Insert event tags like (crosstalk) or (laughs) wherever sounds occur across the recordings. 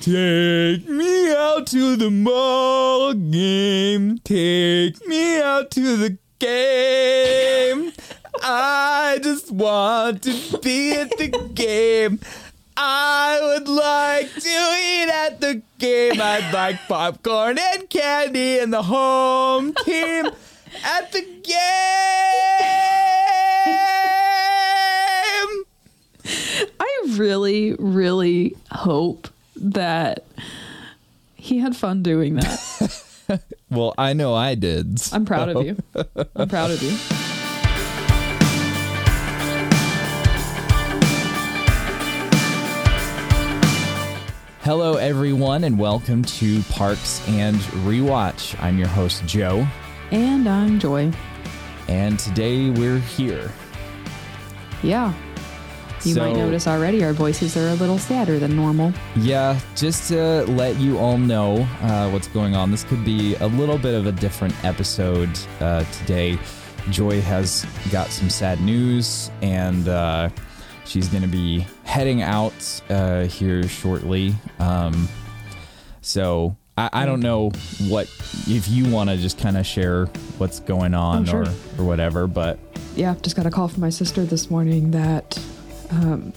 Take me out to the ball game. Take me out to the game. I just want to be at the game. I would like to eat at the game. I'd like popcorn and candy and the home team at the game. I really, really hope that he had fun doing that. (laughs) Well, I know I did. I'm proud of you. I'm proud of you. Hello, everyone, and welcome to Parks and Rewatch. I'm your host, Joe, And I'm Joy. and today we're here. Yeah. You might notice already our voices are a little sadder than normal. Yeah, just to let you all know uh, what's going on, this could be a little bit of a different episode uh, today. Joy has got some sad news, and uh, she's going to be heading out uh, here shortly. Um, so I, I don't know what if you want to just kind of share what's going on Oh, sure. or, or whatever, but Yeah, just got a call from my sister this morning that um,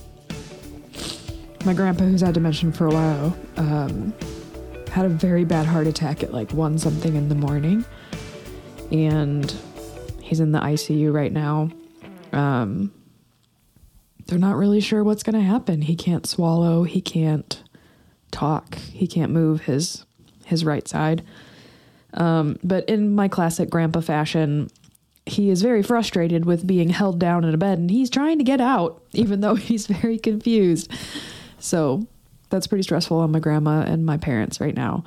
my grandpa, who's had dementia for a while, um, had a very bad heart attack at like one something in the morning, and he's in the ICU right now. Um, they're not really sure what's going to happen. He can't swallow. He can't talk. He can't move his his right side. Um, but in my classic grandpa fashion, he is very frustrated with being held down in a bed and he's trying to get out, even though (laughs) he's very confused. So that's pretty stressful on my grandma and my parents right now.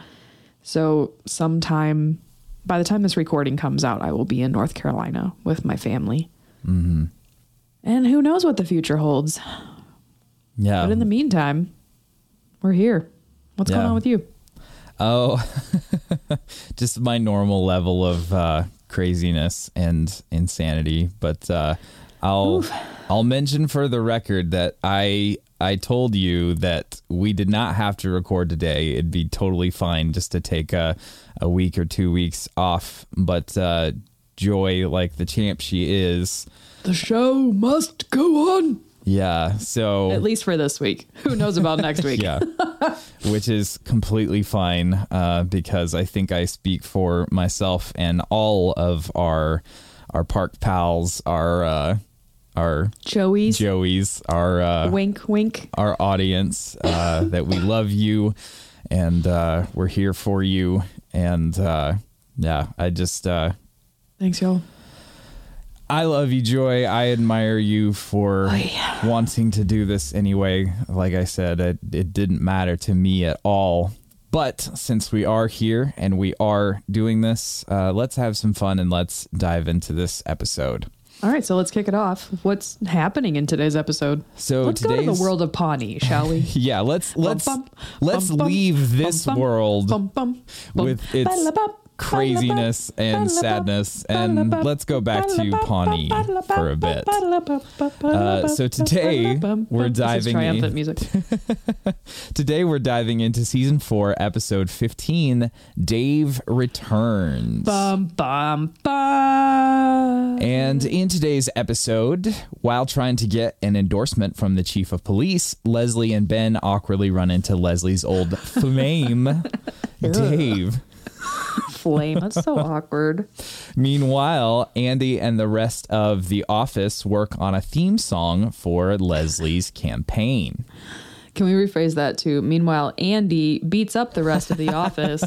So, sometime by the time this recording comes out, I will be in North Carolina with my family. mm-hmm. And who knows what the future holds. yeah. But in the meantime, we're here. What's going on with you? Oh, (laughs) just my normal level of uh, craziness and insanity. But uh, I'll I'll mention for the record that I I told you that we did not have to record today. It'd be totally fine just to take a a week or two weeks off. But uh, Joy, like the champ she is, The show must go on. Yeah. So At least for this week. Who knows about next week? yeah (laughs) which is completely fine uh, because i think i speak for myself and all of our our park pals our uh, our Joey's. joeys our uh, Wink, wink. our audience uh, that we love you and uh, we're here for you and uh, yeah i just uh, Thanks, y'all. I love you, Joy. I admire you for wanting to do this anyway. Like I said, it, it didn't matter to me at all. But since we are here and we are doing this, uh, let's have some fun and let's dive into this episode. All right, so let's kick it off. What's happening in today's episode? So let's go to the world of Pawnee, shall we? (laughs) Yeah, let's let's bum, let's bum, bum, leave this bum, bum, world bum, bum, bum. with its craziness and sadness, and let's go back to Pawnee for a bit. Uh, so today, we're diving triumphant in- music. (laughs) Today we're diving into season four, episode fifteen. Dave returns. Bum bum bum. And in today's episode, while trying to get an endorsement from the chief of police, Leslie and Ben awkwardly run into Leslie's old (laughs) flame, Dave. Flame. That's so (laughs) awkward. Meanwhile, Andy and the rest of the office work on a theme song for Leslie's campaign. Can we rephrase that too? Meanwhile, Andy beats up the rest of the (laughs) office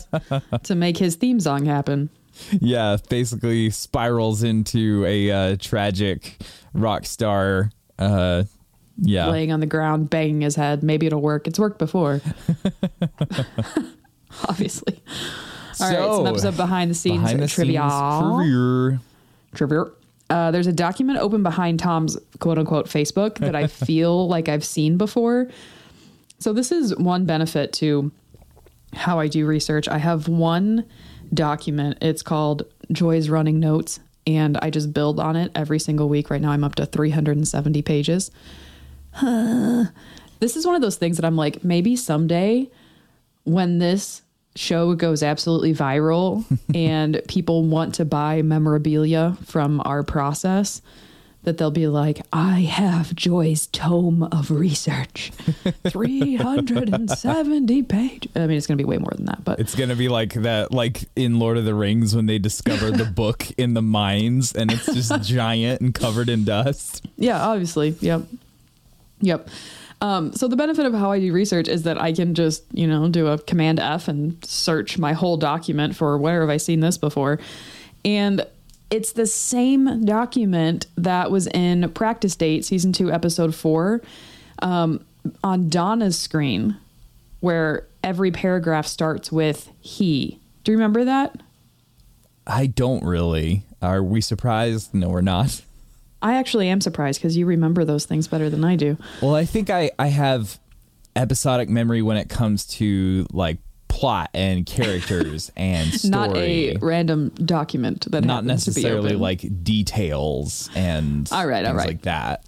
to make his theme song happen. Yeah, basically spirals into a uh, tragic rock star. Uh, yeah, laying on the ground, banging his head. Maybe it'll work. It's worked before. (laughs) Obviously. All right, So, some episode behind the scenes behind the trivia. scenes trivia. Trivia. Uh, there's a document open behind Tom's quote unquote Facebook that I (laughs) feel like I've seen before. So, this is one benefit to how I do research. I have one document, it's called Joy's Running Notes, and I just build on it every single week. Right now, I'm up to 370 pages. (sighs) this is one of those things that I'm like, maybe someday when this show goes absolutely viral (laughs) and people want to buy memorabilia from our process, that they'll be like, I have Joy's tome of research. (laughs) 370 pages. I mean, it's going to be way more than that, but It's gonna be like that, like in Lord of the Rings when they discover the (laughs) book in the mines and it's just giant and covered in dust. yeah, obviously. Yep. Yep. Um, so the benefit of how I do research is that I can just, you know, do a command F and search my whole document for where have I seen this before. And it's the same document that was in Practice Date, season two, episode four, um, on Donna's screen, where every paragraph starts with he. Do you remember that? I don't really. Are we surprised? No, we're not. I actually am surprised because you remember those things better than I do. Well, I think I, I have episodic memory when it comes to like plot and characters (laughs) and story. Not a random document that not happens to be necessarily like details and All right, all things right. like that.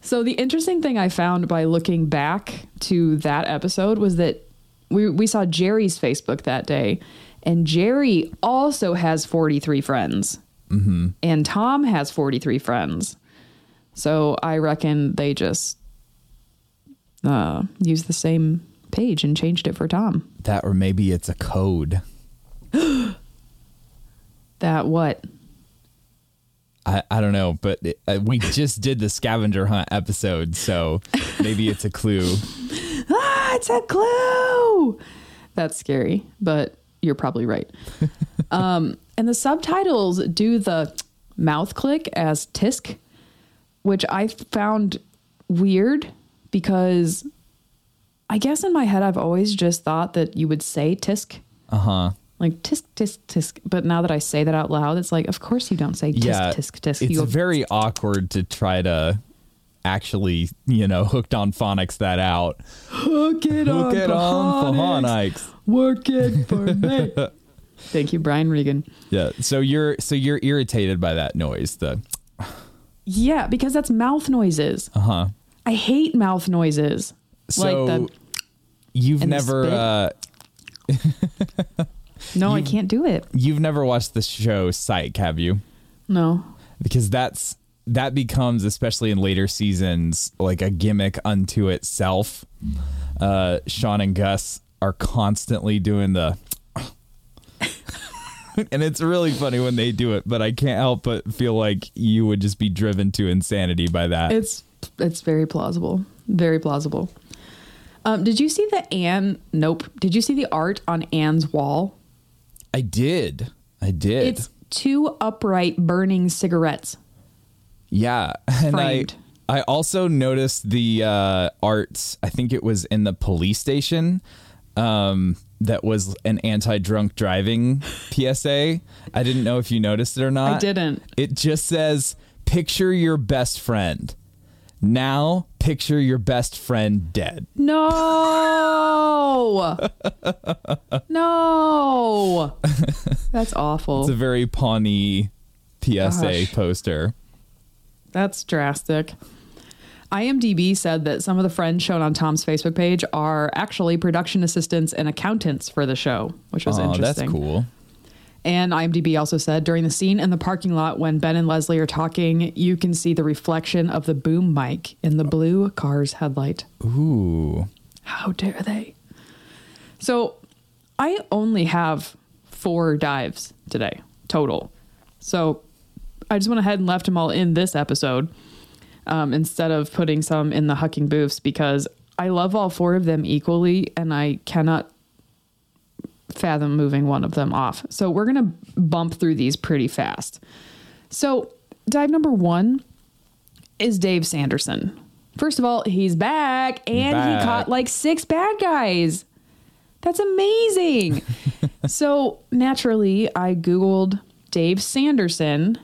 So the interesting thing I found by looking back to that episode was that we we saw Jerry's Facebook that day, and Jerry also has forty three friends, mm-hmm. and Tom has forty three friends. So I reckon they just uh, used the same page and changed it for Tom. That or maybe it's a code. (gasps) That what? I, I don't know, but it, uh, we just did the scavenger hunt episode, so maybe it's a clue. (laughs) ah, it's a clue. That's scary, but you're probably right. (laughs) um, and the subtitles do the mouth click as tisk, which I found weird because I guess in my head I've always just thought that you would say tisk, Uh huh. like tisk tisk tisk. But now that I say that out loud, it's like, of course you don't say tisk Yeah, tisk tisk. it's go, very awkward to try to actually, you know, hooked on phonics that out. hook it Hook it on phonics. phonics. Work it for me. (laughs) Thank you, Brian Regan. Yeah. So you're so you're irritated by that noise. The Yeah, because that's mouth noises. uh huh. I hate mouth noises. So like the you've never uh, (laughs) no, I can't do it. you've never watched the show Psych, have you? No. Because that's that becomes especially in later seasons like a gimmick unto itself. Uh, Sean and Gus are constantly doing the. (laughs) and it's really funny when they do it, but I can't help but feel like you would just be driven to insanity by that. It's it's very plausible. Very plausible. Um, did you see the Anne? Nope. Did you see the art on Anne's wall? I did. I did. It's two upright burning cigarettes. Yeah, (laughs) and Framed. I I also noticed the uh, art. I think it was in the police station. Um, that was an anti-drunk driving (laughs) PSA. I didn't know if you noticed it or not. I didn't. It just says, "Picture your best friend." Now, picture your best friend dead. No. (laughs) no. That's awful. It's a very Pawnee PSA Gosh. poster. That's drastic. IMDb said that some of the friends shown on Tom's Facebook page are actually production assistants and accountants for the show, which was interesting. Oh, that's cool. And IMDb also said during the scene in the parking lot when Ben and Leslie are talking, you can see the reflection of the boom mic in the blue car's headlight. Ooh. How dare they? So I only have four dives today total. So I just went ahead and left them all in this episode um, instead of putting some in the hucking booths because I love all four of them equally and I cannot fathom moving one of them off. So we're going to bump through these pretty fast. So dive number one is Dave Sanderson. First of all, he's back and Back. he caught like six bad guys. That's amazing. (laughs) so naturally, I Googled Dave Sanderson.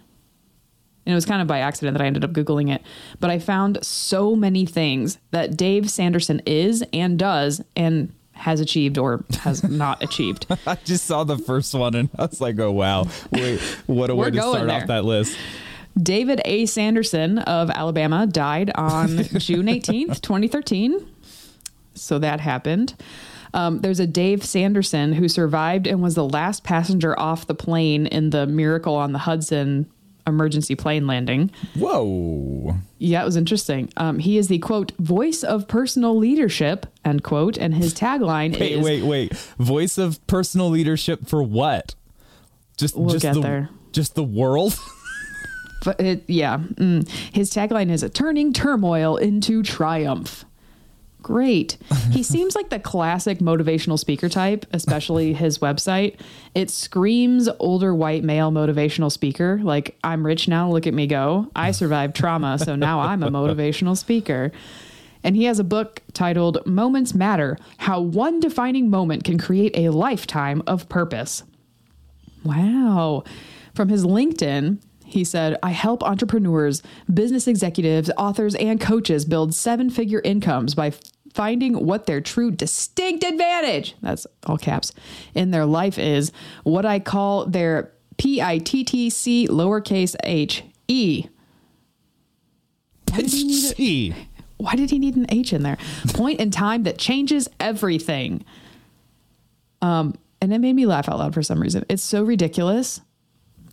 And it was kind of by accident that I ended up Googling it. But I found so many things that Dave Sanderson is and does and has achieved or has (laughs) not achieved. I just saw the first one and I was like, oh, wow. Wait, what a way to start there. off that list. David A. Sanderson of Alabama died on (laughs) June 18th, 2013. So that happened. Um, there's a Dave Sanderson who survived and was the last passenger off the plane in the Miracle on the Hudson emergency plane landing. Whoa. Yeah, it was interesting. Um, he is the quote voice of personal leadership end quote, and his tagline Wait, is wait, wait. Wait. Voice of personal leadership for what? Just We'll just get the there. just the world? (laughs) But it, yeah, mm. his tagline is turning turmoil into triumph. Great. He (laughs) seems like the classic motivational speaker type, especially his website. It screams older white male motivational speaker. Like, I'm rich now, look at me go. I survived trauma, so now I'm a motivational speaker. And he has a book titled Moments Matter How One Defining Moment Can Create a Lifetime of Purpose. Wow. From his LinkedIn, he said, I help entrepreneurs, business executives, authors, and coaches build seven figure incomes by finding what their true distinct advantage, that's all caps, in their life is, what I call their P I T T C lowercase h E. Why did, he need a- why did he need an H in there? Point in time that changes everything. Um, and it made me laugh out loud for some reason. It's so ridiculous.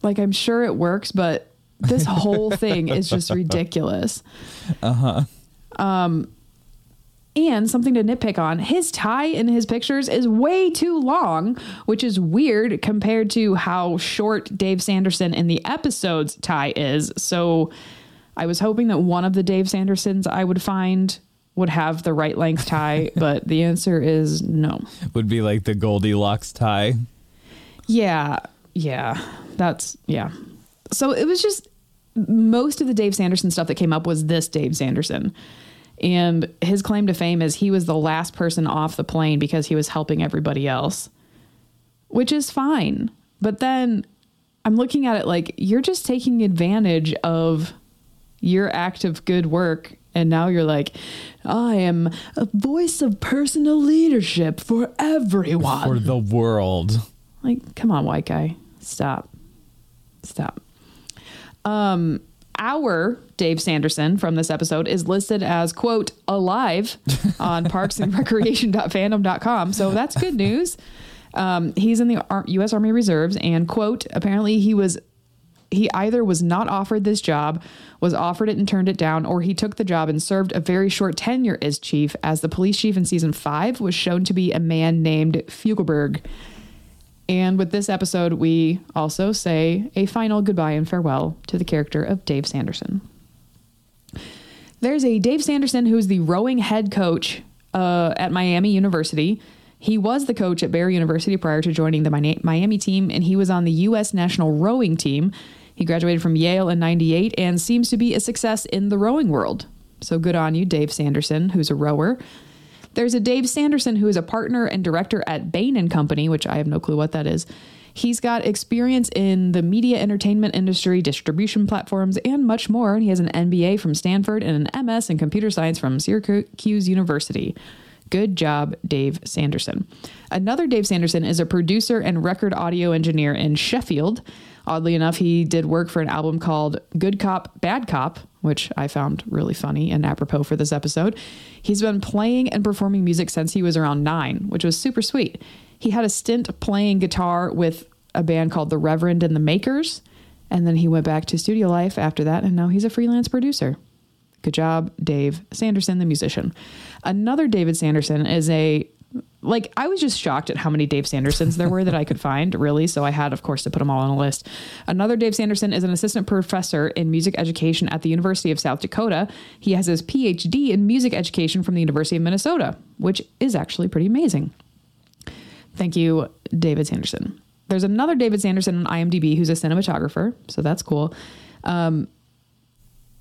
Like I'm sure it works, but this (laughs) whole thing is just ridiculous. Uh huh. Um, and something to nitpick on: his tie in his pictures is way too long, which is weird compared to how short Dave Sanderson in the episode's tie is. So, I was hoping that one of the Dave Sandersons I would find would have the right length tie, (laughs) but the answer is no. Would be like the Goldilocks tie. Yeah, yeah, that's yeah. So it was just most of the Dave Sanderson stuff that came up was this Dave Sanderson. And his claim to fame is he was the last person off the plane because he was helping everybody else, which is fine. But then I'm looking at it like you're just taking advantage of your act of good work. And now you're like, I am a voice of personal leadership for everyone. For the world. Like, come on, white guy. Stop. Stop. Um, our Dave Sanderson from this episode is listed as, quote, alive (laughs) on parksandrecreation.fandom.com. So that's good news. Um, he's in the Ar- U.S. Army Reserves, and, quote, apparently he was. He either was not offered this job, was offered it and turned it down, or he took the job and served a very short tenure as chief, as the police chief in season five was shown to be a man named Fugelberg. And with this episode, we also say a final goodbye and farewell to the character of Dave Sanderson. There's a Dave Sanderson who's the rowing head coach uh, at Miami University. He was the coach at Barry University prior to joining the Miami team, and he was on the U.S. national rowing team. He graduated from Yale in 98 and seems to be a success in the rowing world. So good on you, Dave Sanderson, who's a rower. There's a Dave Sanderson who is a partner and director at Bain and Company, which I have no clue what that is. He's got experience in the media entertainment industry, distribution platforms, and much more. And he has an MBA from Stanford and an MS in computer science from Syracuse University. Good job, Dave Sanderson. Another Dave Sanderson is a producer and record audio engineer in Sheffield. Oddly enough, he did work for an album called Good Cop, Bad Cop, which I found really funny and apropos for this episode. He's been playing and performing music since he was around nine, which was super sweet. He had a stint playing guitar with a band called The Reverend and the Makers, and then he went back to studio life after that, and now he's a freelance producer. Good job, Dave Sanderson, the musician. Another David Sanderson is a like I was just shocked at how many Dave Sandersons there were that I could find, really. So I had, of course, to put them all on a list. Another Dave Sanderson is an assistant professor in music education at the University of South Dakota. He has his PhD in music education from the University of Minnesota, which is actually pretty amazing. Thank you, David Sanderson. There's another David Sanderson on IMDb who's a cinematographer, so that's cool. Um,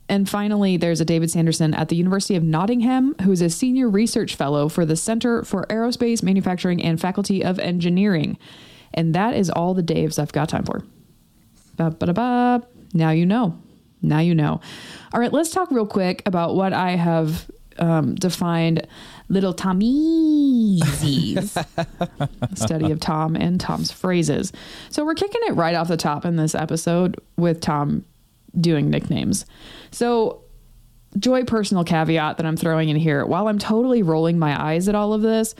and finally, there's a David Sanderson at the University of Nottingham, who's a senior research fellow for the Center for Aerospace Manufacturing and Faculty of Engineering. And that is all the Daves I've got time for. Ba-ba-da-ba. Now you know. Now you know. All right, let's talk real quick about what I have um, defined little Tommy's (laughs) study of Tom and Tom's phrases. So we're kicking it right off the top in this episode with Tom doing nicknames. So, Joy, personal caveat that I'm throwing in here while I'm totally rolling my eyes at all of this,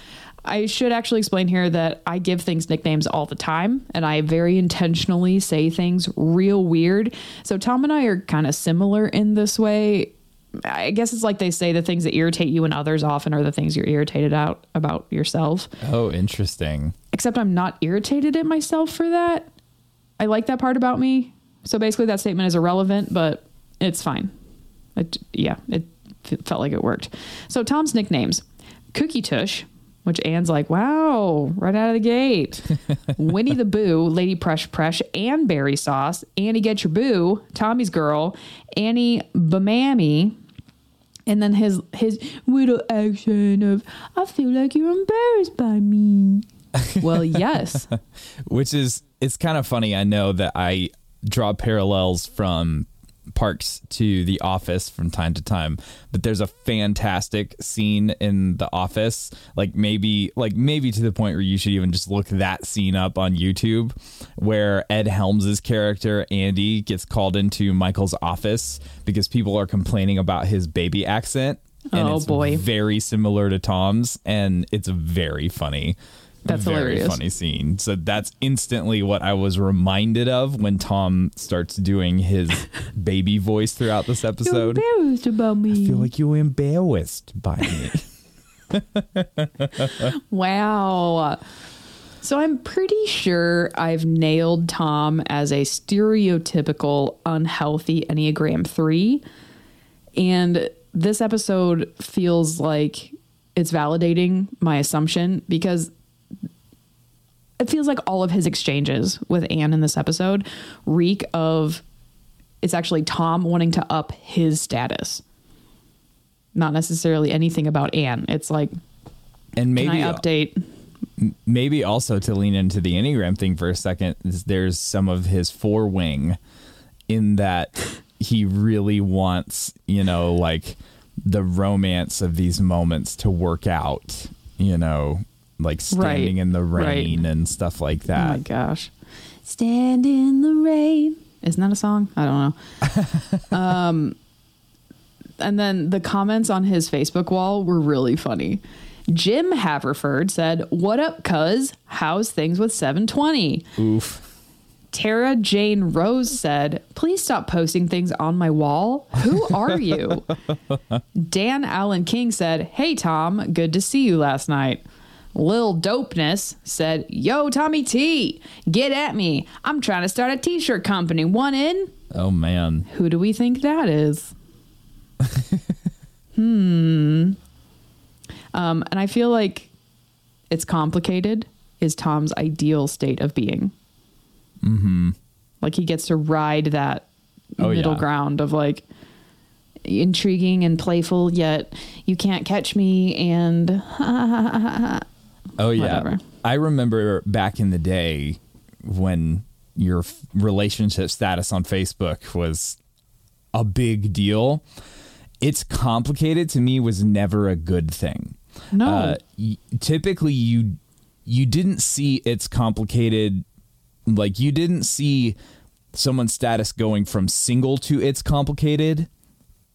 I should actually explain here that I give things nicknames all the time and I very intentionally say things real weird. So Tom and I are kind of similar in this way. I guess it's like they say the things that irritate you and others often are the things you're irritated out about yourself. Oh, interesting. Except I'm not irritated at myself for that. I like that part about me. So basically that statement is irrelevant, but it's fine. It, yeah, it felt like it worked. So Tom's nicknames Cookie Tush, which Anne's like, wow, right out of the gate. (laughs) Winnie the Boo, Lady Presh Presh, and Berry Sauce, Annie Get Your Boo, Tommy's Girl, Annie Bamammy, and then his his little action of I feel like you're embarrassed by me. (laughs) well, yes. (laughs) Which is it's kind of funny. I know that I draw parallels from parks to the office from time to time but there's a fantastic scene in the office. Like maybe like maybe to the point where you should even just look that scene up on youtube where ed helms's character andy gets called into michael's office because people are complaining about his baby accent. And oh it's boy. very similar to tom's and it's very funny that's very hilarious. funny scene. So that's instantly what I was reminded of when Tom starts doing his (laughs) baby voice throughout this episode. You're embarrassed about me. I feel like you're embarrassed by me. (laughs) (laughs) wow. So I'm pretty sure I've nailed Tom as a stereotypical unhealthy Enneagram 3. And this episode feels like it's validating my assumption because it feels like all of his exchanges with Anne in this episode reek of it's actually Tom wanting to up his status. Not necessarily anything about Anne. It's like, and maybe update? maybe also to lean into the Enneagram thing for a second, there's some of his four wing in that (laughs) he really wants, you know, like the romance of these moments to work out, you know, like standing Right, in the right. rain and stuff like that. Oh my gosh. Stand in the rain. Isn't that a song? I don't know. (laughs) um, and then the comments on his Facebook wall were really funny. Jim Haverford said, What up, cuz? How's things with 720? Oof. Tara Jane Rose said, Please stop posting things on my wall. Who are you? (laughs) Dan Allen King said, Hey, Tom, good to see you last night. Lil Dopeness said, Yo, Tommy T, get at me. I'm trying to start a t shirt company. One in? Oh man. Who do we think that is? (laughs) hmm. Um, and I feel like it's complicated, is Tom's ideal state of being. Mm-hmm. Like he gets to ride that Oh, middle yeah. ground of like intriguing and playful, yet you can't catch me. And (laughs) Oh yeah. Whatever. I remember back in the day when your f- relationship status on Facebook was a big deal. It's complicated to me was never a good thing. no, Uh, y- typically you you didn't see it's complicated like you didn't see someone's status going from single to it's complicated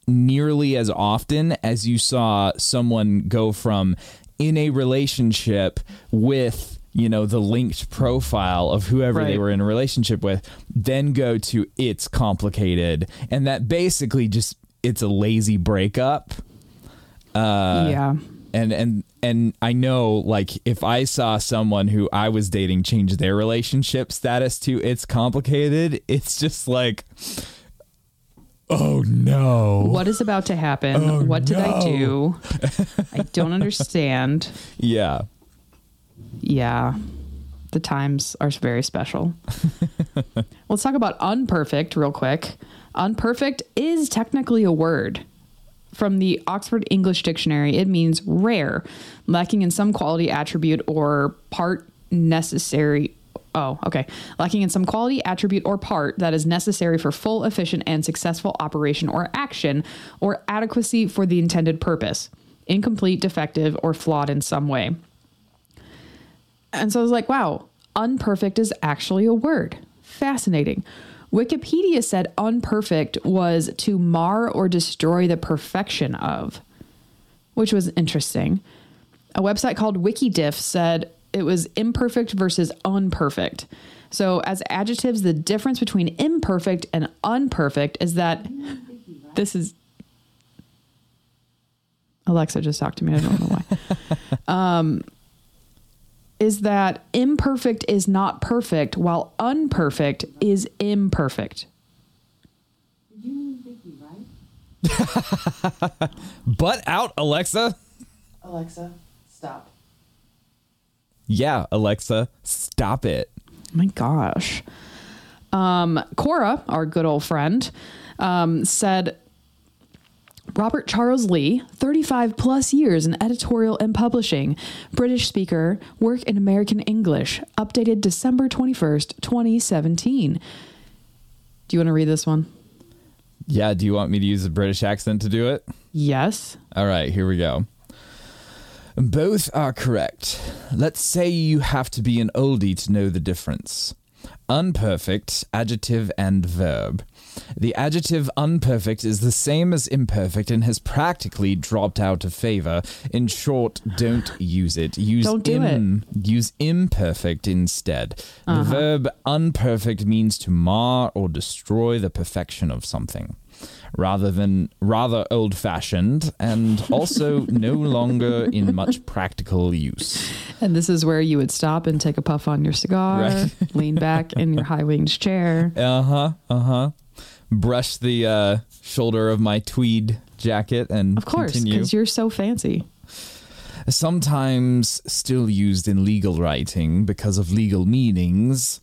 nearly as often as you saw someone go from in a relationship with you know the linked profile of whoever they were in a relationship with then go to it's complicated. And that basically just it's a lazy breakup. Uh, yeah. and and and I know like if I saw someone who I was dating change their relationship status to it's complicated, it's just like oh no. What is about to happen? Oh, what did I do? (laughs) I don't understand. Yeah. Yeah. The times are very special. (laughs) Let's talk about unperfect real quick. Unperfect is technically a word. From the Oxford English Dictionary, it means rare, lacking in some quality, attribute, or part necessary. Oh, okay. Lacking in some quality, attribute, or part that is necessary for full, efficient, and successful operation or action, or adequacy for the intended purpose. Incomplete, defective, or flawed in some way. And so I was like, wow, unperfect is actually a word. Fascinating. Wikipedia said unperfect was to mar or destroy the perfection of, which was interesting. a website called Wikidiff said it was imperfect versus unperfect. So, as adjectives, the difference between imperfect and unperfect is that this is. Alexa just talked to me. I don't know why. (laughs) um, is that imperfect is not perfect, while unperfect is imperfect. You mean thinking, right? (laughs) Butt out, Alexa. Alexa, stop. Yeah, Alexa, stop it. Oh my gosh. Um, Quora, our good old friend, um, said Robert Charles Lee, 35 plus years in editorial and publishing, British speaker, work in American English, updated December 21st, 2017. Do you want to read this one? Yeah, do you want me to use a British accent to do it? Yes. All right, here we go. Both are correct. Let's say you have to be an oldie to know the difference. Unperfect, adjective and verb. The adjective unperfect is the same as imperfect and has practically dropped out of favor. In short, don't (sighs) use it. Use Don't do im, use imperfect instead. The uh-huh. verb unperfect means to mar or destroy the perfection of something. Rather than rather old fashioned and also (laughs) no longer in much practical use. And this is where you would stop and take a puff on your cigar, Right. lean back in your high winged chair. Uh huh. Uh huh. Brush the uh, shoulder of my tweed jacket and Of course, because you're so fancy. Sometimes still used in legal writing because of legal meanings.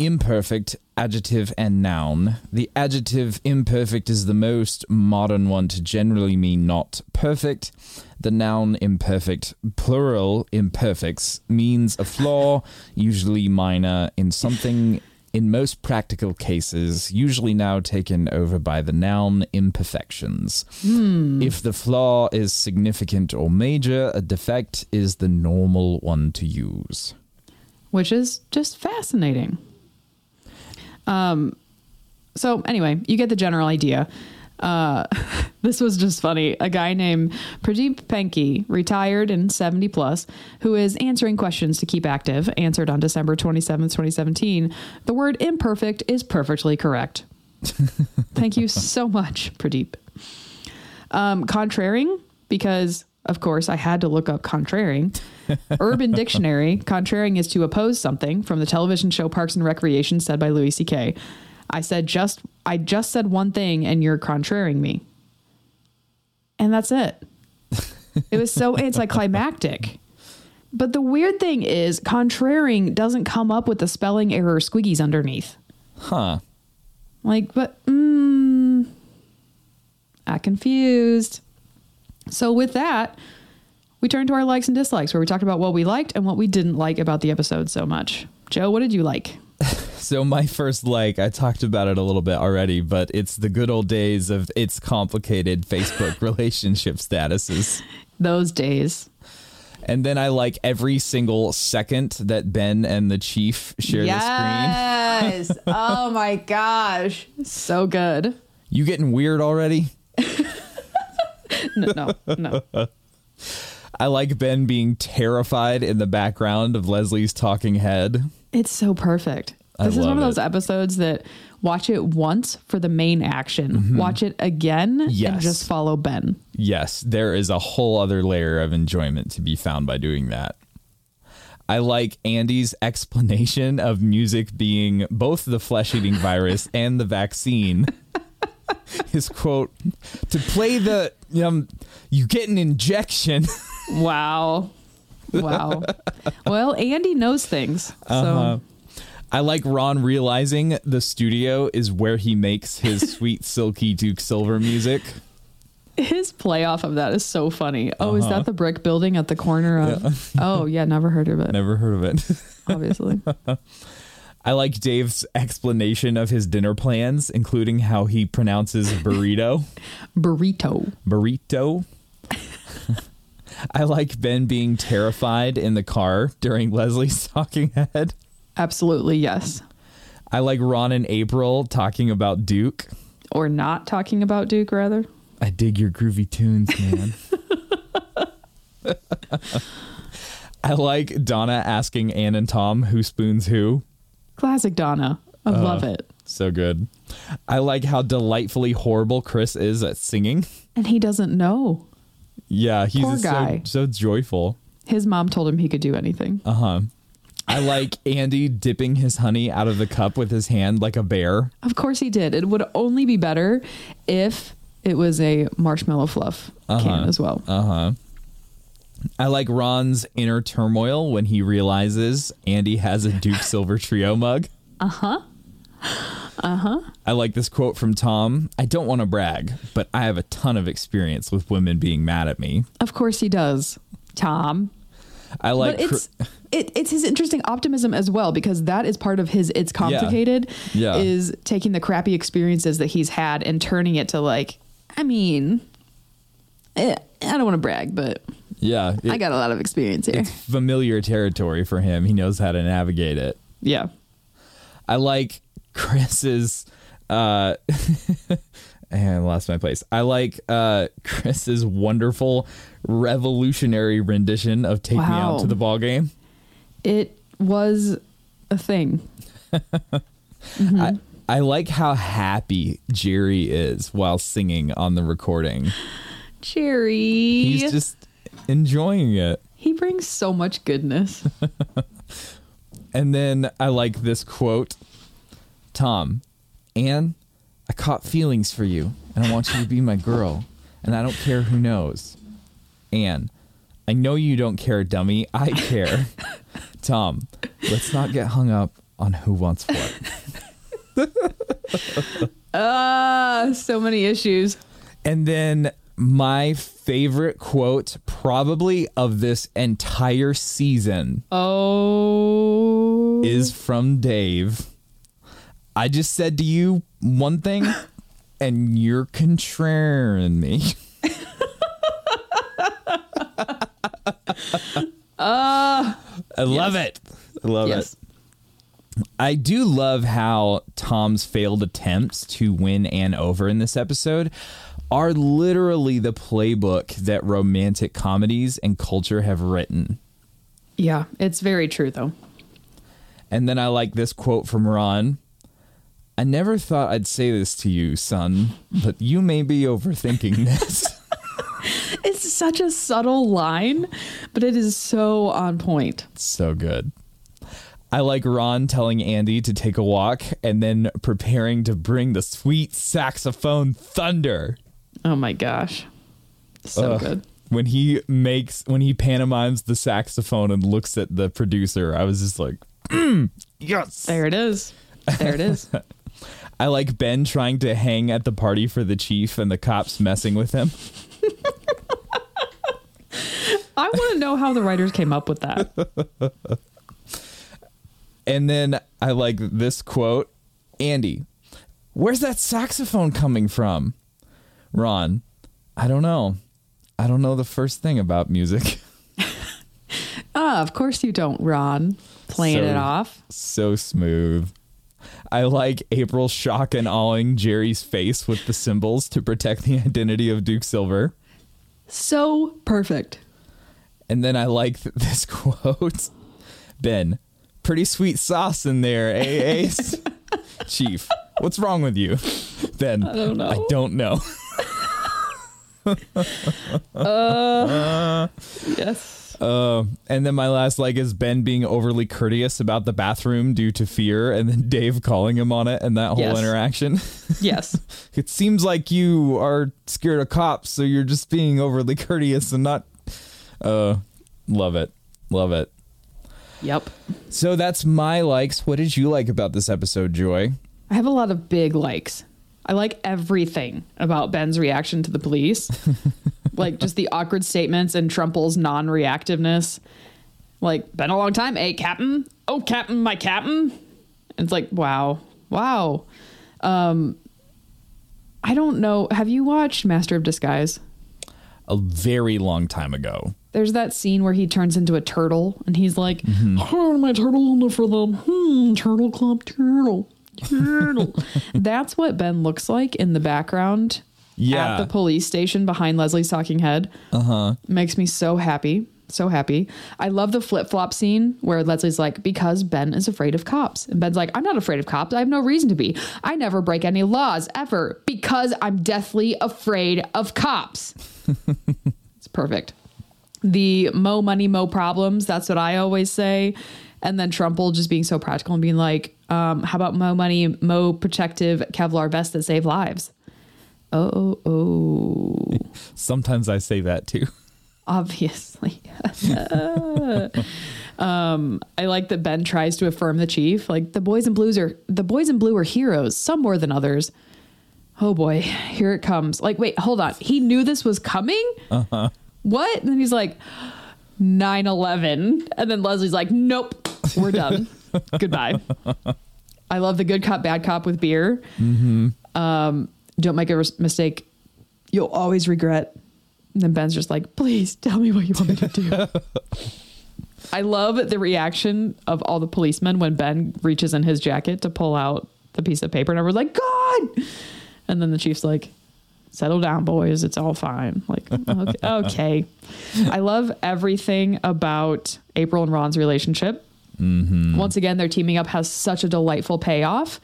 Imperfect, adjective, and noun. The adjective imperfect is the most modern one to generally mean not perfect. The noun imperfect, plural imperfects, means a flaw, usually minor, in something in most practical cases, usually now taken over by the noun imperfections. Hmm. If the flaw is significant or major, a defect is the normal one to use. which is just fascinating. Um, so anyway, you get the general idea. Uh, (laughs) this was just funny. A guy named Pradeep Penke, retired and 70 plus, who is answering questions to keep active, answered on December 27th, 2017. The word imperfect is perfectly correct. (laughs) Thank you so much, Pradeep. Um, contraring, because of course I had to look up contraring. (laughs) Urban Dictionary, contraring is to oppose something from the television show Parks and Recreation said by Louis C.K. I said just I just said one thing and you're contraring me. And that's it. It was so anticlimactic. But the weird thing is contraring doesn't come up with the spelling error squiggies underneath. Huh. Like, but mm, I confused. So with that, we turn to our likes and dislikes, where we talked about what we liked and what we didn't like about the episode so much. Joe, what did you like? (laughs) So my first like, I talked about it a little bit already, but it's the good old days of its complicated (laughs) Facebook relationship statuses. Those days. And then I like every single second that Ben and the chief share the screen. Yes. (laughs) oh my gosh. So good. You getting weird already? No, no, no. I like Ben being terrified in the background of Leslie's talking head. It's so perfect. I This is one of those it. episodes that watch it once for the main action, mm-hmm. watch it again, and just follow Ben. Yes, there is a whole other layer of enjoyment to be found by doing that. I like Andy's explanation of music being both the flesh eating virus (laughs) and the vaccine. (laughs) His quote to play the um you get an injection. (laughs) Wow. Wow. well, Andy knows things. So Uh-huh. I like Ron realizing the studio is where he makes his (laughs) sweet silky Duke Silver music. his playoff of that is so funny. Oh, is Uh-huh. that the brick building at the corner of? oh, yeah, never heard of it, Never heard of it. obviously. I like Dave's explanation of his dinner plans, including how he pronounces (laughs) burrito. Burrito. burrito. (laughs) I like Ben being terrified in the car during Leslie's (laughs) talking head. Absolutely, yes. I like Ron and April talking about Duke. Or not talking about Duke, rather. I dig your groovy tunes, man. I like Donna asking Ann and Tom who spoons who. Classic Donna. I Uh, love it. So good. I like how delightfully horrible Chris is at singing. And he doesn't know. Yeah, he's so-. So, joyful. His mom told him he could do anything. Uh huh. I like (laughs) Andy dipping his honey out of the cup with his hand like a bear. Of course he did. It would only be better if it was a marshmallow fluff Uh-huh. can as well. Uh huh. I like Ron's inner turmoil when he realizes Andy has a Duke (laughs) Silver Trio mug. Uh huh. Uh huh. I like this quote from Tom. I don't want to brag, but I have a ton of experience with women being mad at me. Of course he does, Tom. I like but it's (laughs) it, it's his interesting optimism as well because that is part of his it's complicated Yeah. is taking the crappy experiences that he's had and turning it to like i mean eh, i don't want to brag but yeah, it- i got a lot of experience here it's familiar territory for him. He knows how to navigate it. yeah I like Chris's uh and (laughs) I lost my place. I like uh Chris's wonderful revolutionary rendition of Take Me Out to the Ball Game. it was a thing (laughs) I, I like how happy Jerry is while singing on the recording. jerry He's just enjoying it. he brings so much goodness (laughs) And then I like this quote Tom, Anne, I caught feelings for you, and I want you to be my girl, and I don't care who knows. Anne, I know you don't care, dummy. I care. (laughs) Tom, let's not get hung up on who wants what. (laughs) ah so many issues And then my favorite quote, probably of this entire season, oh is from Dave. I just said to you one thing, (laughs) and you're contraring me. (laughs) I uh, love yes. it. I love yes it. I do love how Tom's failed attempts to win Anne over in this episode are literally the playbook that romantic comedies and culture have written. yeah it's very true though And then I like this quote from Ron. I never thought I'd say this to you, son, but you may be overthinking this. (laughs) It's such a subtle line, but it is so on point. so good. I like Ron telling Andy to take a walk and then preparing to bring the sweet saxophone thunder. Oh my gosh. So Ugh. good. When he makes when he pantomimes the saxophone and looks at the producer, I was just like, mm, yes. There it is. There it is. (laughs) I like Ben trying to hang at the party for the chief and the cops messing with him. I want to know how the writers came up with that. (laughs) And then I like this quote Andy, where's that saxophone coming from? Ron, I don't know. I don't know the first thing about music. (laughs) Ah, of course you don't, Ron. Playing So- it off. so smooth. I like April shock and awing Jerry's face with the cymbals to protect the (laughs) identity of Duke Silver. So perfect. And then I like th- (laughs) this quote Ben, pretty sweet sauce in there, eh, Ace? Chief, what's wrong with you? Ben, I don't know. I don't know. (laughs) (laughs) Yes. Uh, and then my last like is Ben being overly courteous about the bathroom due to fear, and then Dave calling him on it, and that whole Yes. interaction. (laughs) Yes. it seems like you are scared of cops, so you're just being overly courteous and not. Uh, love it, love it. yep. So that's my likes. What did you like about this episode, Joy? I have a lot of big likes. I like everything about Ben's reaction to the police. (laughs) like just the awkward statements and Trumple's non reactiveness. Like, been a long time, eh, Captain? Oh, Captain, my Captain? And it's like, wow, wow. Um, I don't know. Have you watched Master of Disguise? A very long time ago. There's that scene where he turns into a turtle and he's like, oh, my turtle for them. Hmm, turtle club turtle. Turtle. That's what Ben looks like in the background Yeah. at the police station behind Leslie's talking head. Uh huh. Makes me so happy. So happy. I love the flip flop scene where Leslie's like, because Ben is afraid of cops. And Ben's like, I'm not afraid of cops. I have no reason to be. I never break any laws ever because I'm deathly afraid of cops. (laughs) it's perfect. The mo money, mo problems. That's what I always say. And then Trumple just being so practical and being like, um, how about mo money, mo protective Kevlar vests that save lives? Oh, oh, Sometimes I say that too. (laughs) obviously. (laughs) um, I like that Ben tries to affirm the chief. Like the boys in blues are the boys in blue are heroes, some more than others. Oh boy, here it comes. Like, wait, hold on. He knew this was coming? Uh-huh. What? And then he's like, 9 11. And then Leslie's like, nope, we're (laughs) done. Goodbye. I love the good cop, bad cop with beer. Um, don't make a res- mistake. You'll always regret. And then Ben's just like, please tell me what you want me to do. (laughs) I love the reaction of all the policemen when Ben reaches in his jacket to pull out the piece of paper and everyone's like, God! And then the chief's like, settle down, boys. It's all fine. Like, okay. (laughs) okay. I love everything about April and Ron's relationship. Once again, their teaming up has such a delightful payoff.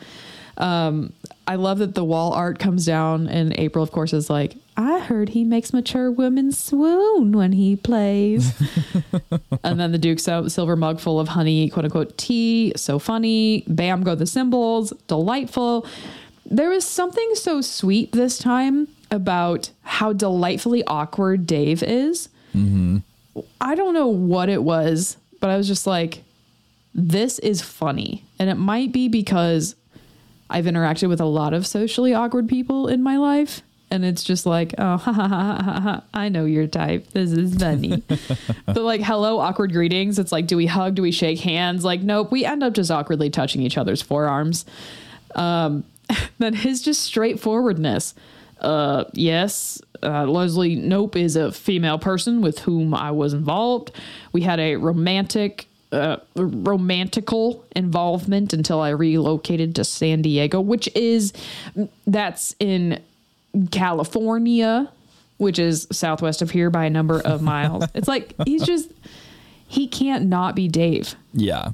Um, I love that the wall art comes down, and April, of course, is like, I heard he makes mature women swoon when he plays. (laughs) and then the Duke's sil- silver mug full of honey, quote unquote, tea. So funny. Bam go the cymbals. Delightful. There was something so sweet this time about how delightfully awkward Dave is. I don't know what it was, but I was just like, this is funny. And it might be because I've interacted with a lot of socially awkward people in my life. And it's just like, oh, (laughs) ha, ha, ha, ha, ha, I know your type. This is funny. (laughs) but like, hello, awkward greetings. It's like, do we hug? Do we shake hands? Like, nope. We end up just awkwardly touching each other's forearms. Um, (laughs) then his just straightforwardness. Uh, yes, uh, Leslie Knope is a female person with whom I was involved. We had a romantic, uh, romantical involvement until I relocated to San Diego, which is that's in California, which is southwest of here by a number of miles. (laughs) it's like he's just he can't not be Dave. Yeah.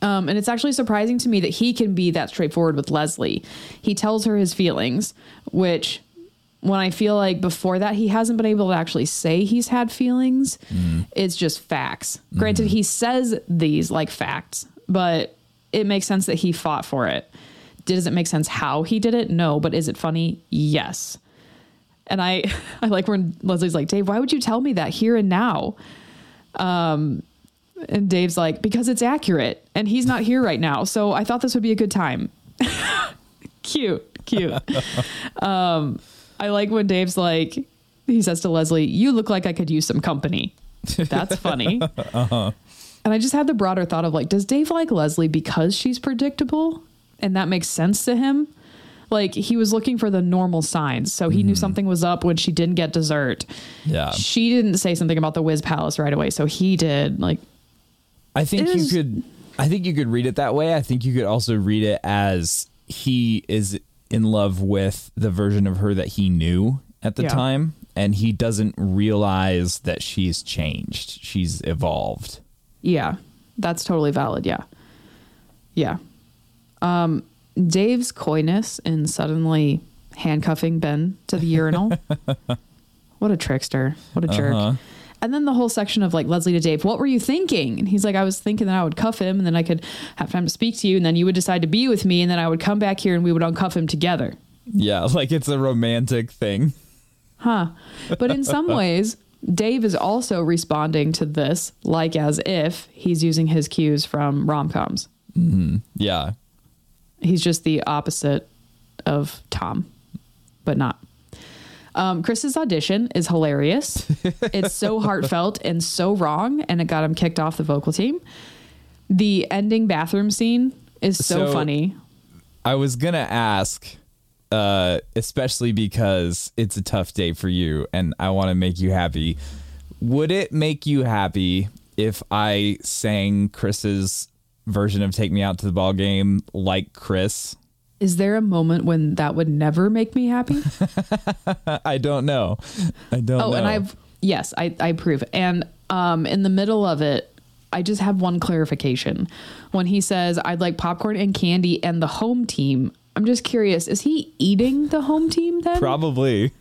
Um, and it's actually surprising to me that he can be that straightforward with Leslie. He tells her his feelings, which when I feel like before that he hasn't been able to actually say he's had feelings, it's just facts. Granted, he says these like facts, but it makes sense that he fought for it. Does it make sense how he did it? No, but is it funny? Yes. And I, (laughs) I like when Leslie's like, Dave, why would you tell me that here and now? Um, and Dave's like, because it's accurate and he's not here right now. So I thought this would be a good time. (laughs) cute, cute. (laughs) um, I like when Dave's like, he says to Leslie, you look like I could use some company. That's funny. (laughs) Uh-huh. And I just had the broader thought of like, does Dave like Leslie because she's predictable? And that makes sense to him? Like he was looking for the normal signs. So he knew mm-hmm. something was up when she didn't get dessert. Yeah. She didn't say something about the Wiz Palace right away. So he did. Like, I think you is- could I think you could read it that way. I think you could also read it as he is in love with the version of her that he knew at the Yeah. time and he doesn't realize that she's changed. She's evolved. Yeah, that's totally valid. Yeah. Yeah. Um, Dave's coyness in suddenly handcuffing Ben to the urinal. (laughs) what a trickster. What a jerk. Uh-huh. And then the whole section of like Leslie to Dave, what were you thinking? And he's like, I was thinking that I would cuff him and then I could have time to speak to you and then you would decide to be with me and then I would come back here and we would uncuff him together. Yeah, (laughs) like it's a romantic thing. Huh. But in some (laughs) ways, Dave is also responding to this like as if he's using his cues from rom coms. Mm-hmm. Yeah. He's just the opposite of Tom, but not. Um, Chris's audition is hilarious. (laughs) it's so heartfelt and so wrong, and it got him kicked off the vocal team. The ending bathroom scene is so, So- funny. I was going to ask uh especially because it's a tough day for you and I want to make you happy. Would it make you happy if I sang Chris's version of Take Me Out to the Ball Game like Chris? Is there a moment when that would never make me happy? (laughs) I don't know. I don't Oh, know. and I've yes, I I approve. And um, in the middle of it, I just have one clarification. When he says I'd like popcorn and candy and the home team, I'm just curious: is he eating the home team then? probably.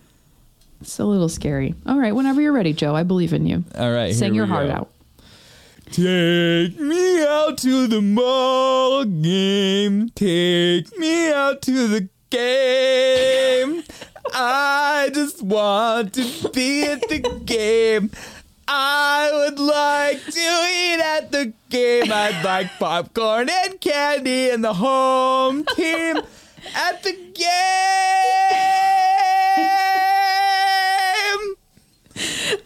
It's a little scary. All right, whenever you're ready, Joe, I believe in you. All right, Sing your heart go. out. Take me out to the ball game. Take me out to the game. I just want to be at the game. I would like to eat at the game. I'd like popcorn and candy and the home team at the game.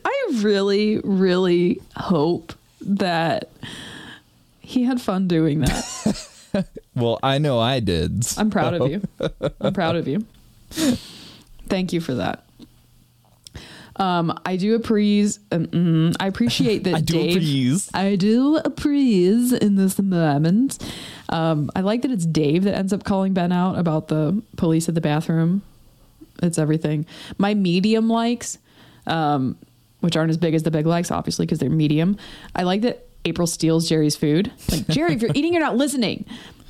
I really, really hope that he had fun doing that. (laughs) Well, I know I did. I'm proud of you. I'm proud of you. Thank you for that. Um, I do appraise. Um, mm, I appreciate (laughs) that I do Dave. appraise. I do appraise in this moment. Um, I like that it's Dave that ends up calling Ben out about the police at the bathroom. It's everything. My medium likes, um, which aren't as big as the big likes, obviously, because they're medium. I like that April steals Jerry's food. Like, (laughs) Jerry, if you're eating, you're not listening.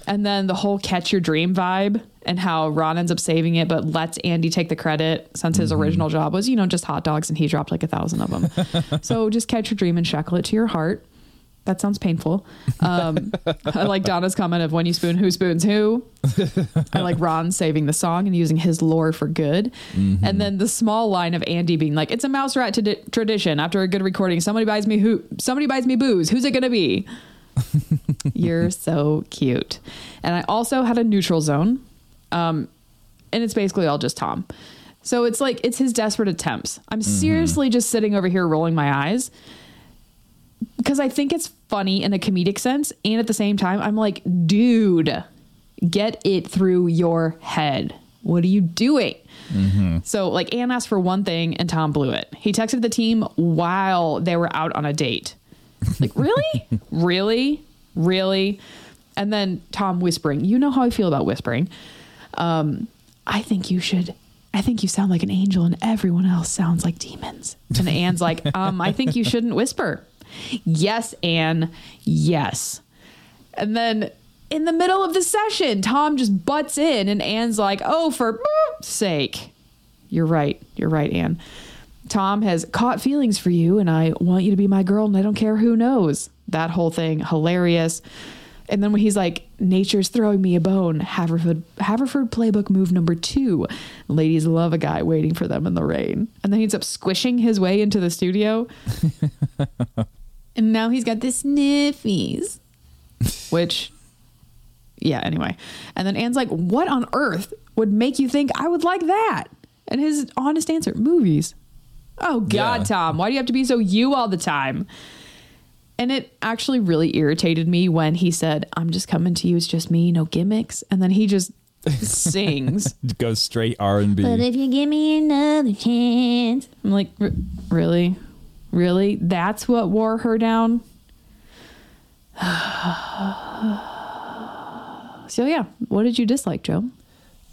And then the whole catch your dream vibe and how Ron ends up saving it, but lets Andy take the credit since his mm-hmm. original job was, you know, just hot dogs and he dropped like a thousand of them. (laughs) so just catch your dream and shackle it to your heart. That sounds painful. Um, I like Donna's comment of when you spoon, who spoons who. I like Ron saving the song and using his lore for good. And then the small line of Andy being like, "It's a mouse rat t- tradition. After a good recording, somebody buys me who, somebody buys me booze. Who's it gonna be?" (laughs) You're so cute. And I also had a neutral zone, um, and it's basically all just Tom. So it's like it's his desperate attempts. I'm seriously just sitting over here rolling my eyes because I think it's funny in a comedic sense, and at the same time, I'm like, dude, get it through your head. What are you doing? So, like, Anne asked for one thing, and Tom blew it. He texted the team while they were out on a date. Like, (laughs) really? really? Really? And then Tom whispering, you know how I feel about whispering. Um, I think you should. I think you sound like an angel, and everyone else sounds like demons. And Anne's like, (laughs) um, I think you shouldn't whisper. Yes, Anne. Yes. And then in the middle of the session, Tom just butts in, and Anne's like, "Oh, for sake, you're right. You're right, Anne. Tom has caught feelings for you, and I want you to be my girl, and I don't care who knows." That whole thing, hilarious. And then when he's like, "Nature's throwing me a bone," Haverford Haverford playbook move number two. Ladies love a guy waiting for them in the rain, and then he ends up squishing his way into the studio. (laughs) and now he's got the sniffies, which, yeah. Anyway, and then Anne's like, "What on earth would make you think I would like that?" And his honest answer: movies. Oh God, Yeah. Tom, why do you have to be so you all the time? And it actually really irritated me when he said, I'm just coming to you. It's just me, no gimmicks. And then he just sings. (laughs) Goes straight R&B. But B. if you give me another chance, I'm like, "R- really? Really? That's what wore her down? (sighs) so, yeah. What did you dislike, Joe?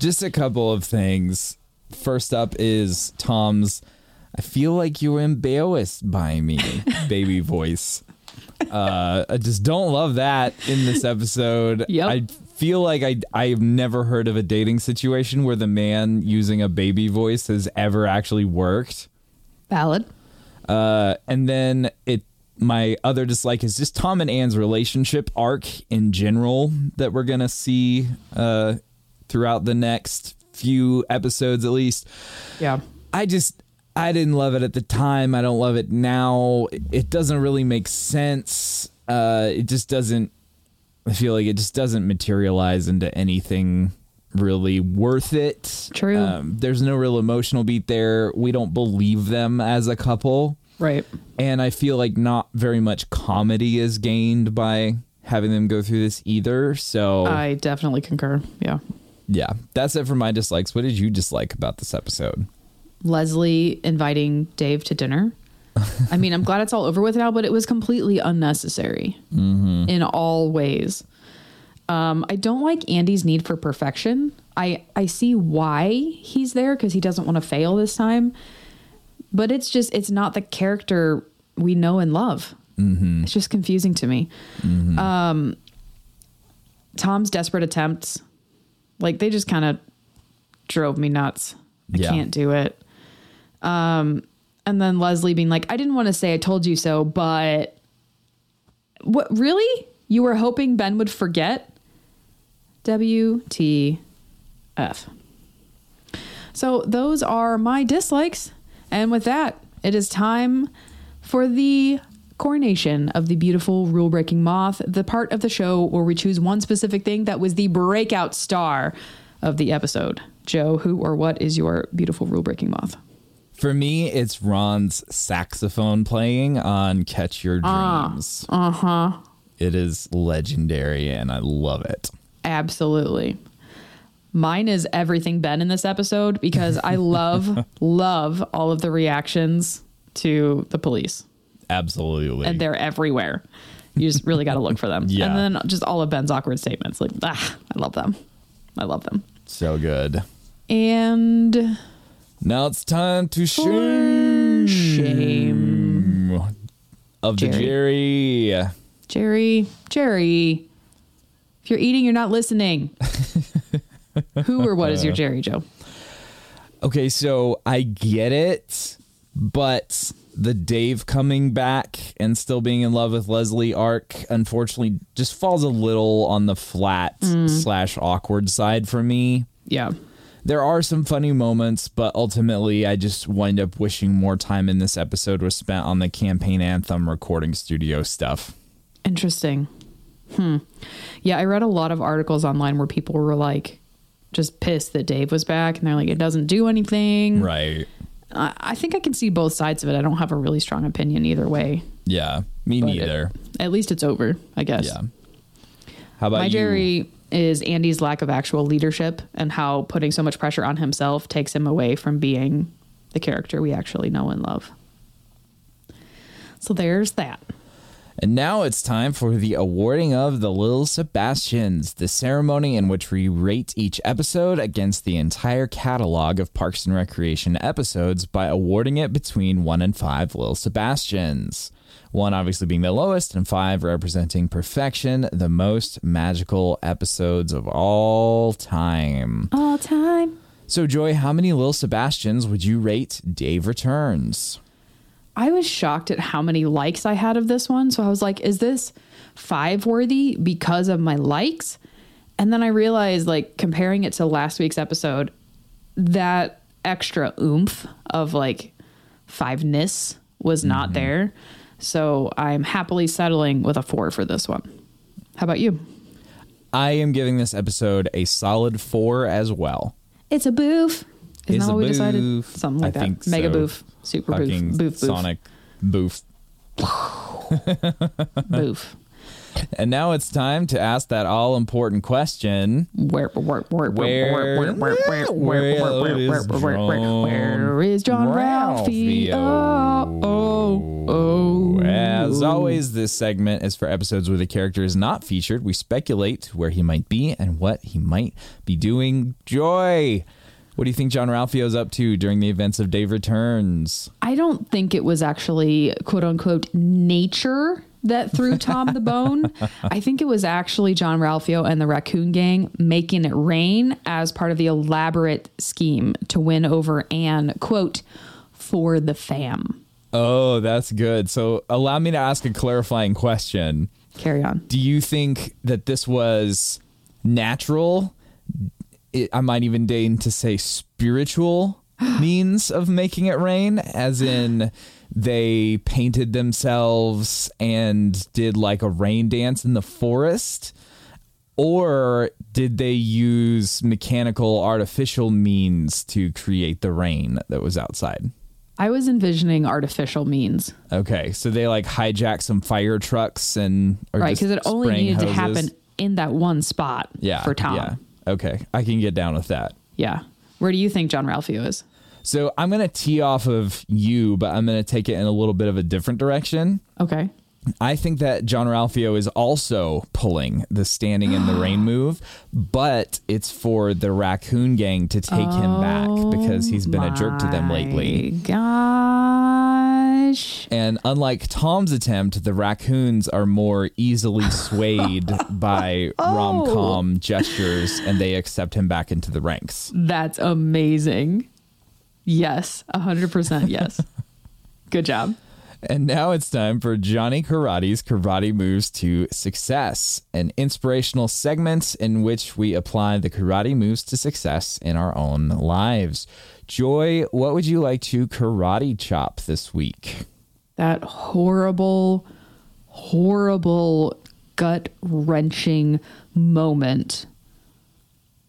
Just a couple of things. First up is Tom's. I feel like you're embarrassed by me, (laughs) baby voice. Uh, I just don't love that in this episode. Yep. I feel like I I've never heard of a dating situation where the man using a baby voice has ever actually worked. Valid. Uh, and then it my other dislike is just Tom and Anne's relationship arc in general that we're gonna see uh, throughout the next few episodes at least. Yeah. I just I didn't love it at the time. I don't love it now. It- It doesn't really make sense. Uh, it just doesn't. I feel like it just doesn't materialize into anything really worth it. True. Um, there's no real emotional beat there. We don't believe them as a couple, Right. and I feel like not very much comedy is gained by having them go through this either. So I definitely concur. Yeah. yeah, that's it for my dislikes. What did you dislike about this episode? Leslie inviting Dave to dinner. (laughs) I mean, I'm glad it's all over with now, but it was completely unnecessary in all ways. Um, I don't like Andy's need for perfection. I I see why he's there because he doesn't want to fail this time, but it's just it's not the character we know and love. Mm-hmm. It's just confusing to me. Um, Tom's desperate attempts, like they just kind of drove me nuts. I Yeah. can't do it. Um, and then Leslie being like, "I didn't want to say I told you so, but what really? You were hoping Ben would forget?" WTF. So those are my dislikes. And with that, it is time for the coronation of the beautiful rule breaking moth, the part of the show where we choose one specific thing that was the breakout star of the episode. Joe, who or what is your beautiful rule breaking moth? For me, it's Ron's saxophone playing on Catch Your Dreams. Uh huh. It is legendary and I love it. Absolutely. Mine is everything Ben in this episode because I love, (laughs) love all of the reactions to the police. Absolutely. and they're everywhere. You just really got to look for them. (laughs) Yeah. And then just all of Ben's awkward statements. Like, ah, I love them. I love them. so good. And Now it's time to shame, shame. of the Jerry. Jerry. Jerry, Jerry, if you're eating, you're not listening. (laughs) Who or what is your Jerry, Joe? Okay, so I get it, but the Dave coming back and still being in love with Leslie arc unfortunately just falls a little on the flat mm. slash awkward side for me. Yeah. There are some funny moments, but ultimately I just wind up wishing more time in this episode was spent on the campaign anthem recording studio stuff. Interesting. Hmm. Yeah, I read a lot of articles online where people were like, just pissed that Dave was back, and they're like, it doesn't do anything. Right. I, I think I can see both sides of it. I don't have a really strong opinion either way. Yeah. Me But it- neither. at least it's over, I guess. yeah. How about My? Jerry is Andy's lack of actual leadership and how putting so much pressure on himself takes him away from being the character we actually know and love. So there's that. And now it's time for the awarding of the Little Sebastians, the ceremony in which we rate each episode against the entire catalog of Parks and Recreation episodes by awarding it between 1 and 5 Little Sebastians. 1 obviously being the lowest, and 5 representing perfection, the most magical episodes of all time. All time. So, Joy, how many Little Sebastians would you rate Dave Returns? I was shocked at how many likes I had of this one. So I was like, is this five worthy because of my likes? And then I realized, like, comparing it to last week's episode, that extra oomph of like fiveness was not mm-hmm. there. So I'm happily settling with a four for this one. How about you? I am giving this episode a solid 4 as well. It's a boof. Isn't that what we decided? Something like I that. Mega so. boof. Super boof. fucking Boof, boof. Sonic boof. Boof. And now it's time to ask that all important question. Where, where, where, where, Where- where, where, where, where is Jean-Ralphio? Oh, oh, oh. As always, this segment is for episodes where the character is not featured. We speculate where he might be and what he might be doing. Joy, what do you think Jean-Ralphio's up to during the events of Dave Returns? I don't think it was actually quote unquote nature that threw Tom the bone. I think it was actually Jean-Ralphio and the Raccoon Gang making it rain as part of the elaborate scheme to win over Anne, quote, for the fam. Oh, that's good. So allow me to ask a clarifying question. Carry on. do you think that this was natural it, i might even deign to say spiritual (gasps) means of making it rain as in they painted themselves and did like a rain dance in the forest or did they use mechanical artificial means to create the rain that was outside I was envisioning artificial means, okay so they like hijacked some fire trucks and right? Because it only needed to happen in that one spot yeah for Tom. yeah okay i can get down with that Yeah. Where do you think Jean-Ralphio is? so i'm gonna tee off of you but i'm gonna take it in a little bit of a different direction Okay. I think that Jean-Ralphio is also pulling the standing in the rain (gasps) move, but it's for the raccoon gang to take him back because he's been a jerk to them lately. Oh Gosh. And unlike Tom's attempt, the raccoons are more easily (laughs) swayed by oh. rom com gestures and they accept him back into the ranks. That's amazing. Yes, 100% yes. (laughs) Good job. And now it's time for Johnny Karate's Karate Moves to Success, an inspirational segment in which we apply the karate moves to success in our own lives. Joy, what would you like to karate chop this week? That horrible, horrible, gut wrenching moment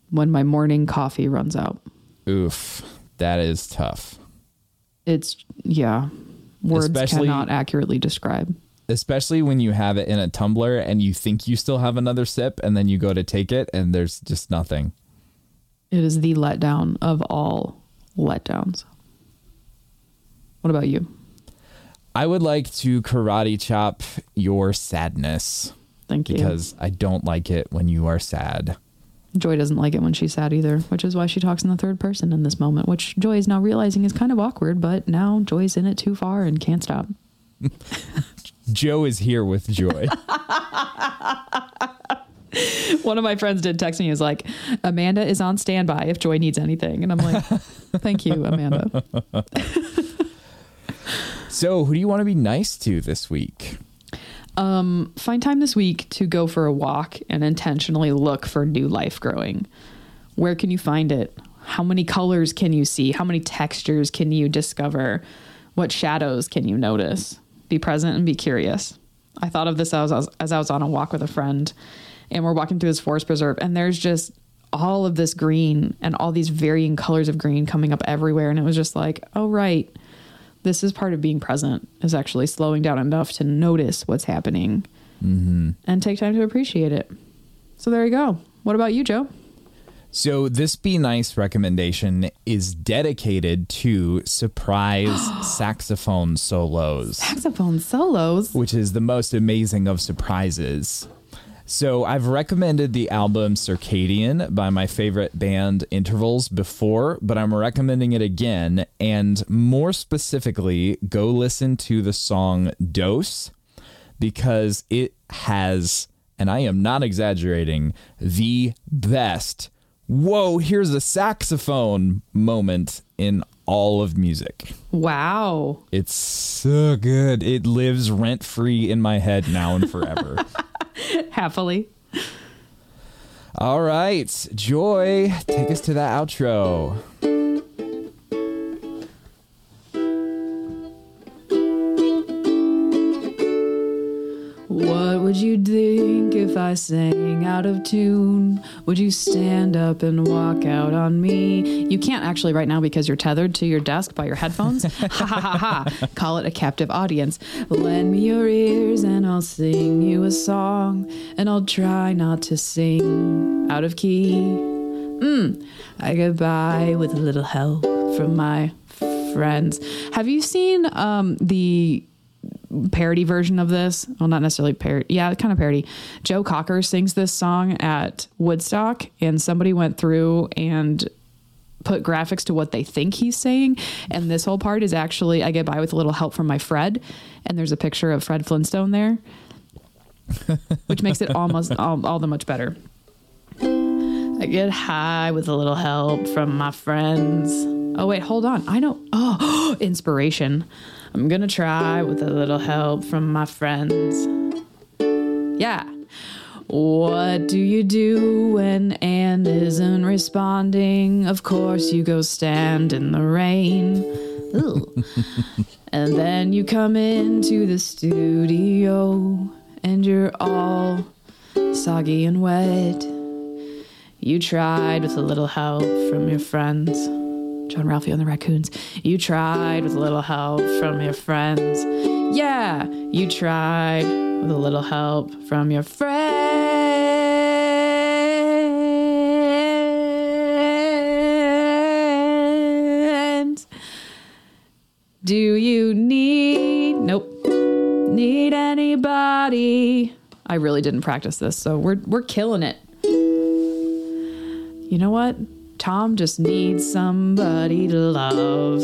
when my morning coffee runs out. Oof, that is tough. It's, yeah, words Especially- cannot accurately describe. Especially when you have it in a tumbler and you think you still have another sip and then you go to take it and there's just nothing. It is the letdown of all letdowns. What about you? I would like to karate chop your sadness Thank you. because I don't like it when you are sad. Joy doesn't like it when she's sad either, which is why she talks in the third person in this moment, which Joy is now realizing is kind of awkward, but now Joy's in it too far and can't stop. (laughs) Joe is here with joy. (laughs) (laughs) One of my friends did text me, he was like, Amanda is on standby if Joy needs anything. And I'm like, thank you, Amanda. (laughs) so, who do you want to be nice to this week? Um, find time this week to go for a walk and intentionally look for new life growing. Where can you find it? How many colors can you see? How many textures can you discover? What shadows can you notice? Be present and be curious. I thought of this as I was, as I was on a walk with a friend, and we're walking through this forest preserve, and there's just all of this green and all these varying colors of green coming up everywhere. And it was just like, oh, right this is part of being present is actually slowing down enough to notice what's happening mm-hmm. and take time to appreciate it. So there you go. What about you joe? So, this Be Nice recommendation is dedicated to surprise (gasps) saxophone solos, saxophone solos? Which is the most amazing of surprises. So, I've recommended the album Circadian by my favorite band Intervals before, but I'm recommending it again. And more specifically, go listen to the song Dose because it has, and I am not exaggerating, the best, whoa, here's a saxophone moment in all of music. wow It's so good. It lives rent free in my head now and forever. (laughs) (laughs) happily All right, Joy, take us to that outro. What would you think if i sang out of tune? Would you stand up and walk out on me? You can't actually right now because you're tethered to your desk by your headphones. (laughs) Ha ha ha ha. Call it a captive audience. Lend me your ears and i'll sing you a song and i'll try not to sing out of key. Mm, i get by with a little help from my friends. Have you seen um the parody version of this. Well, not necessarily parody. Yeah, kind of parody. Joe Cocker sings this song at Woodstock, and somebody went through and put graphics to what they think he's saying. And this whole part is actually I get by with a little help from my Fred, and there's a picture of Fred Flintstone there, (laughs) which makes it almost all, all the much better. I get high with a little help from my friends. Oh wait, hold on. I know. Oh, (gasps) inspiration. I'm gonna try with a little help from my friends. Yeah. What do you do when Anne isn't responding? Of course, you go stand in the rain. (laughs) And then you come into the studio and you're all soggy and wet. You tried with a little help from your friends. Jean-Ralphio and the Raccoons. You tried with a little help from your friends. Yeah, you tried with a little help from your friends. Do you need, nope, need anybody? anybody. I really didn't practice this, so we're we're killing it. You know what? Tom just needs somebody to love.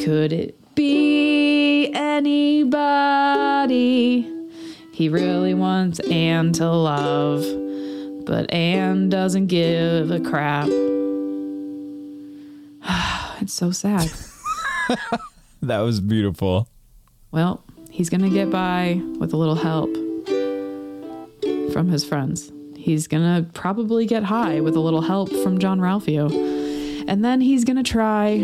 Could it be anybody? He really wants Anne to love, but Anne doesn't give a crap. (sighs) it's so sad. (laughs) That was beautiful. Well, he's going to get by with a little help from his friends. He's going to probably get high with a little help from Jean-Ralphio. And then he's going to try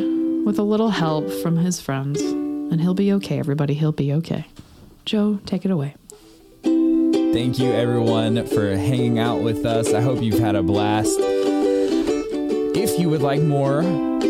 with a little help from his friends. And he'll be okay, everybody. He'll be okay. Joe, take it away. Thank you, everyone, for hanging out with us. I hope you've had a blast. If you would like more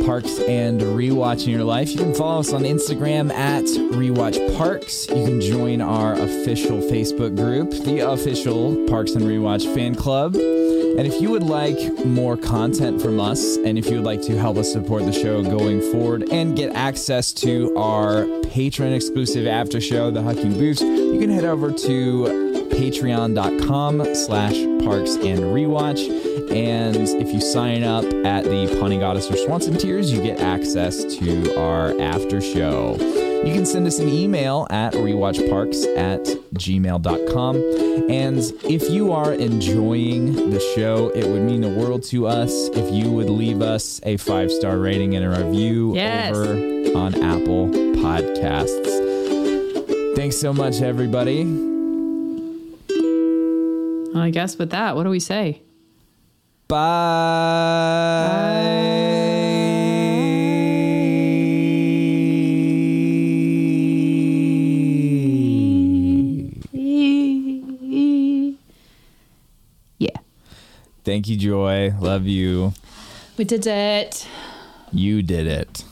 parks and rewatch in your life, you can follow us on Instagram at Rewatch Parks. You can join our official Facebook group, the official Parks and Rewatch fan club. And if you would like more content from us, and if you would like to help us support the show going forward and get access to our patron exclusive after show, the Hucking Booths, you can head over to patreon.com slash parks and rewatch. And if you sign up at the Pawnee Goddess or Swanson tiers, you get access to our after show. You can send us an email at rewatchparks at gmail.com. And if you are enjoying the show, it would mean the world to us if you would leave us a five star rating and a review Yes. over on Apple Podcasts. Thanks so much, everybody. I guess with that, what do we say? Bye. Yeah. Thank you, Joy. Love you. We did it. You did it.